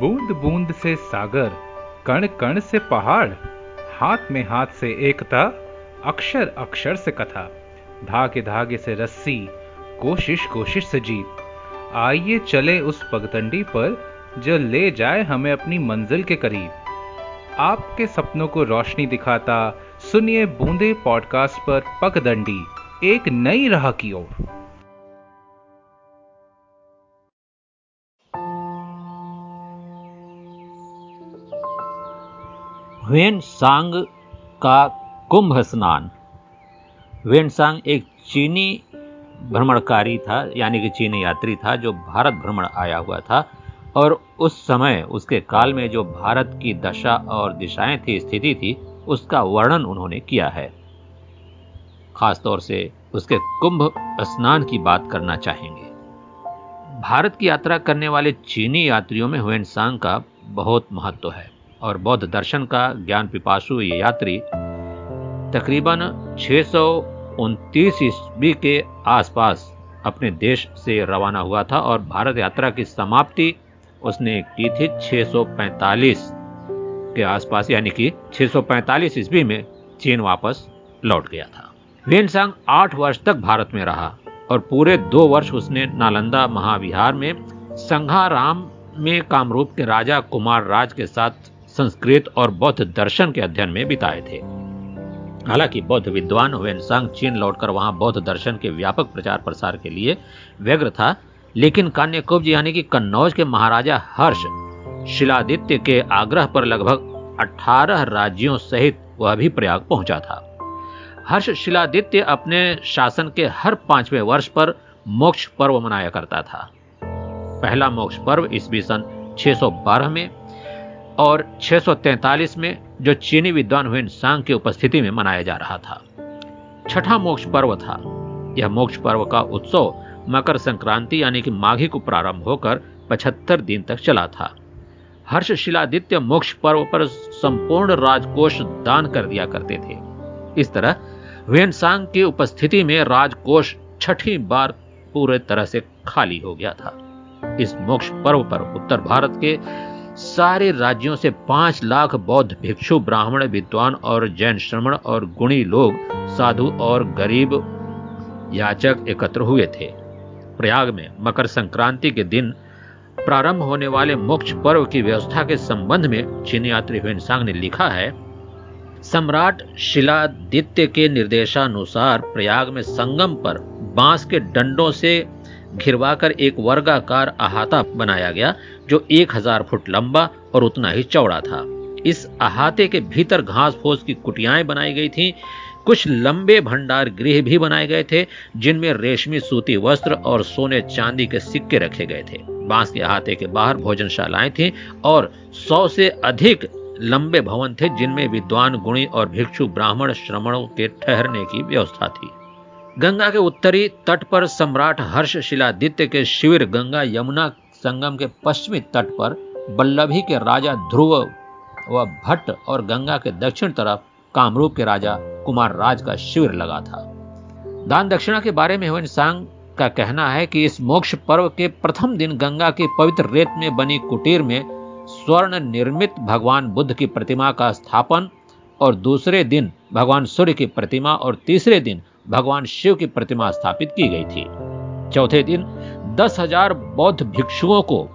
बूंद बूंद से सागर कण कण से पहाड़, हाथ में हाथ से एकता अक्षर अक्षर से कथा धागे धागे से रस्सी कोशिश कोशिश से जीत। आइए चले उस पगडंडी पर, जो ले जाए हमें अपनी मंजिल के करीब। आपके सपनों को रोशनी दिखाता, सुनिए बूंदे पॉडकास्ट पर पगडंडी एक नई राह की ओर। वेन सांग का कुंभ स्नान। वेन सांग एक चीनी भ्रमणकारी था, यानी कि चीनी यात्री था, जो भारत भ्रमण आया हुआ था, और उस समय उसके काल में जो भारत की दशा और दिशाएँ थी, स्थिति थी, उसका वर्णन उन्होंने किया है। खासतौर से उसके कुंभ स्नान की बात करना चाहेंगे। भारत की यात्रा करने वाले चीनी यात्रियों में हुएन सांग का बहुत महत्व है। और बौद्ध दर्शन का ज्ञान पिपासु ये यात्री तकरीबन छह ईस्वी के आसपास अपने देश से रवाना हुआ था और भारत यात्रा की समाप्ति उसने की थी 645 के आसपास, यानी कि 645 ईस्वी में चीन वापस लौट गया था। वेनसांग आठ वर्ष तक भारत में रहा और पूरे दो वर्ष उसने नालंदा महाविहार में संघाराम में कामरूप के राजा कुमार राज के साथ संस्कृत और बौद्ध दर्शन के अध्ययन में बिताए थे। हालाँकि बौद्ध विद्वान वेनसांग चीन लौटकर वहाँ बौद्ध दर्शन के व्यापक प्रचार प्रसार के लिए व्यग्र था, लेकिन कान्यकुब्ज यानी कि कन्नौज के महाराजा हर्ष शिलादित्य के आग्रह पर लगभग 18 राज्यों सहित वह भी प्रयाग पहुँचा था। हर्ष शिलादित्य अपने शासन के हर पाँचवें वर्ष पर मोक्ष पर्व मनाया करता था। पहला मोक्ष पर्व ईस्वी सन 612 में और 643 में जो चीनी विद्वान हुए सांग की उपस्थिति में मनाया जा रहा था। छठा मोक्ष पर्व था। यह मोक्ष पर्व का उत्सव मकर संक्रांति यानी कि माघी को प्रारंभ होकर 75 दिन तक चला था। हर्ष शिलादित्य मोक्ष पर्व पर संपूर्ण राजकोष दान कर दिया करते थे। इस तरह वेन सांग की उपस्थिति में राजकोष छठी बार पूरे तरह से खाली हो गया था। इस मोक्ष पर्व पर उत्तर भारत के सारे राज्यों से पाँच लाख बौद्ध भिक्षु, ब्राह्मण, विद्वान और जैन श्रमण और गुणी लोग, साधु और गरीब याचक एकत्र हुए थे। प्रयाग में मकर संक्रांति के दिन प्रारंभ होने वाले मोक्ष पर्व की व्यवस्था के संबंध में चीनी यात्री हुएनसांग ने लिखा है, सम्राट शिलादित्य के निर्देशानुसार प्रयाग में संगम पर बाँस के डंडों से घिरवाकर एक वर्गाकार अहाता बनाया गया, जो एक हज़ार फुट लंबा और उतना ही चौड़ा था। इस अहाते के भीतर घास फूस की कुटियाएँ बनाई गई थीं। कुछ लंबे भंडार गृह भी बनाए गए थे, जिनमें रेशमी सूती वस्त्र और सोने चांदी के सिक्के रखे गए थे। बाँस के अहाते के बाहर भोजनशालाएँ थीं और सौ से अधिक लंबे भवन थे, जिनमें विद्वान, गुणी और भिक्षु ब्राह्मण, श्रमणों के ठहरने की व्यवस्था थी। गंगा के उत्तरी तट पर सम्राट हर्ष शिलादित्य के शिविर गंगा यमुना संगम के पश्चिमी तट पर बल्लभी के राजा ध्रुव व भट्ट और गंगा के दक्षिण तरफ़ कामरूप के राजा कुमार राज का शिविर लगा था। दान दक्षिणा के बारे में हुए सांग का कहना है कि इस मोक्ष पर्व के प्रथम दिन गंगा की पवित्र रेत में बनी कुटीर में स्वर्ण निर्मित भगवान बुद्ध की प्रतिमा का स्थापन और दूसरे दिन भगवान सूर्य की प्रतिमा और तीसरे दिन भगवान शिव की प्रतिमा स्थापित की गई थी। चौथे दिन दस हज़ार बौद्ध भिक्षुओं को,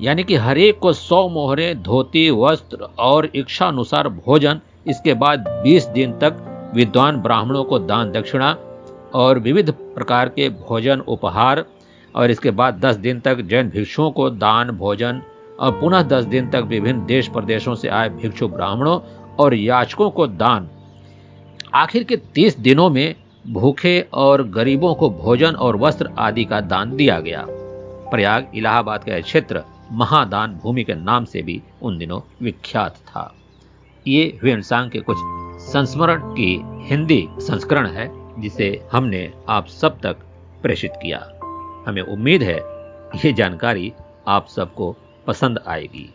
यानी कि हरेक को सौ मोहरे, धोती, वस्त्र और इच्छा अनुसार भोजन, इसके बाद बीस दिन तक विद्वान ब्राह्मणों को दान दक्षिणा और विविध प्रकार के भोजन उपहार और इसके बाद दस दिन तक जैन भिक्षुओं को दान, भोजन और पुनः दस दिन तक विभिन्न देश प्रदेशों से आए भिक्षु ब्राह्मणों और याचकों को दान। आखिर के तीस दिनों में भूखे और गरीबों को भोजन और वस्त्र आदि का दान दिया गया। प्रयाग इलाहाबाद का क्षेत्र महादान भूमि के नाम से भी उन दिनों विख्यात था। ये ह्वेनसांग के कुछ संस्मरण की हिंदी संस्करण है, जिसे हमने आप सब तक प्रेषित किया। हमें उम्मीद है, ये जानकारी आप सबको पसंद आएगी।